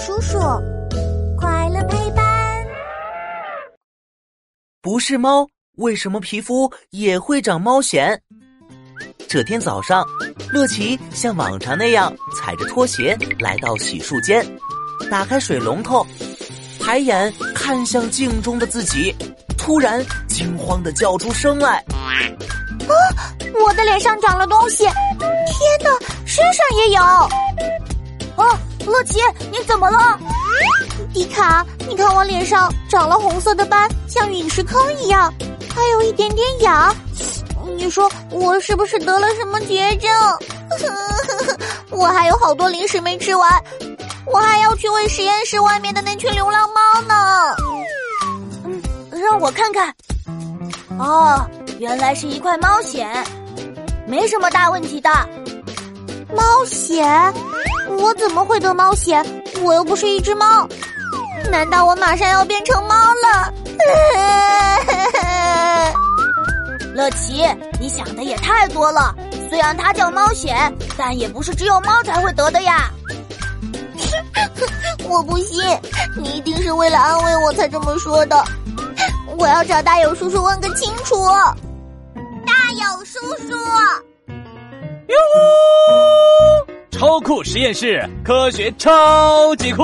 叔叔，快乐陪伴。不是猫，为什么皮肤也会长猫癣？这天早上，乐奇像往常那样踩着拖鞋来到洗漱间，打开水龙头，抬眼看向镜中的自己，突然惊慌的叫出声来：“啊！我的脸上长了东西！天哪，身上也有！”奇，你怎么了？迪卡，你看我脸上长了红色的斑，像陨石坑一样，还有一点点痒。你说我是不是得了什么绝症？我还有好多零食没吃完，我还要去喂实验室外面的那群流浪猫呢。嗯，让我看看。哦，原来是一块猫癣，没什么大问题的。猫癣？我怎么会得猫癣？我又不是一只猫，难道我马上要变成猫了？乐奇，你想的也太多了。虽然它叫猫癣，但也不是只有猫才会得的呀。我不信，你一定是为了安慰我才这么说的。我要找大友叔叔问个清楚。大友叔叔，酷实验室，科学超级酷！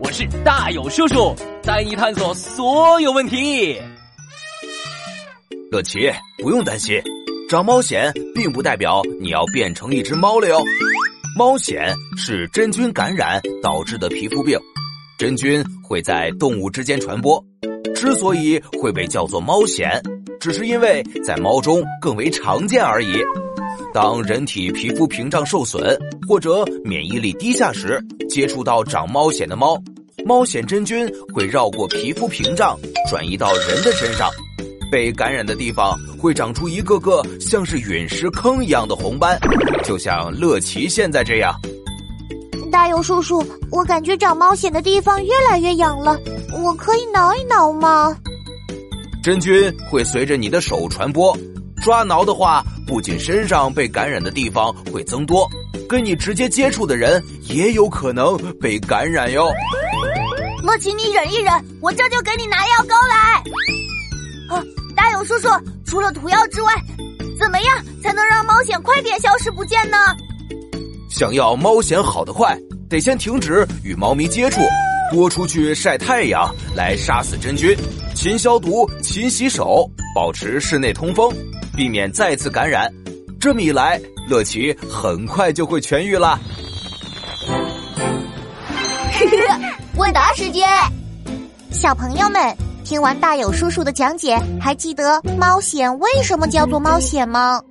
我是大友叔叔，带你探索所有问题。乐奇，不用担心，长猫癣并不代表你要变成一只猫了哟。猫癣是真菌感染导致的皮肤病，真菌会在动物之间传播。之所以会被叫做猫癣，只是因为在猫中更为常见而已。当人体皮肤屏障受损或者免疫力低下时，接触到长猫癣的猫，猫癣真菌会绕过皮肤屏障，转移到人的身上，被感染的地方会长出一个个像是陨石坑一样的红斑，就像乐奇现在这样。大友叔叔，我感觉长猫癣的地方越来越痒了，我可以挠一挠吗？真菌会随着你的手传播。抓挠的话，不仅身上被感染的地方会增多，跟你直接接触的人也有可能被感染哟。乐奇，你忍一忍，我这就给你拿药膏来。啊，大勇叔叔，除了涂药之外，怎么样才能让猫藓快点消失不见呢？想要猫藓好得快，得先停止与猫咪接触，多出去晒太阳来杀死真菌，勤消毒、勤洗手，保持室内通风。避免再次感染，这么一来，乐奇很快就会痊愈了。问答时间，小朋友们，听完大友叔叔的讲解，还记得猫癣为什么叫做猫癣吗？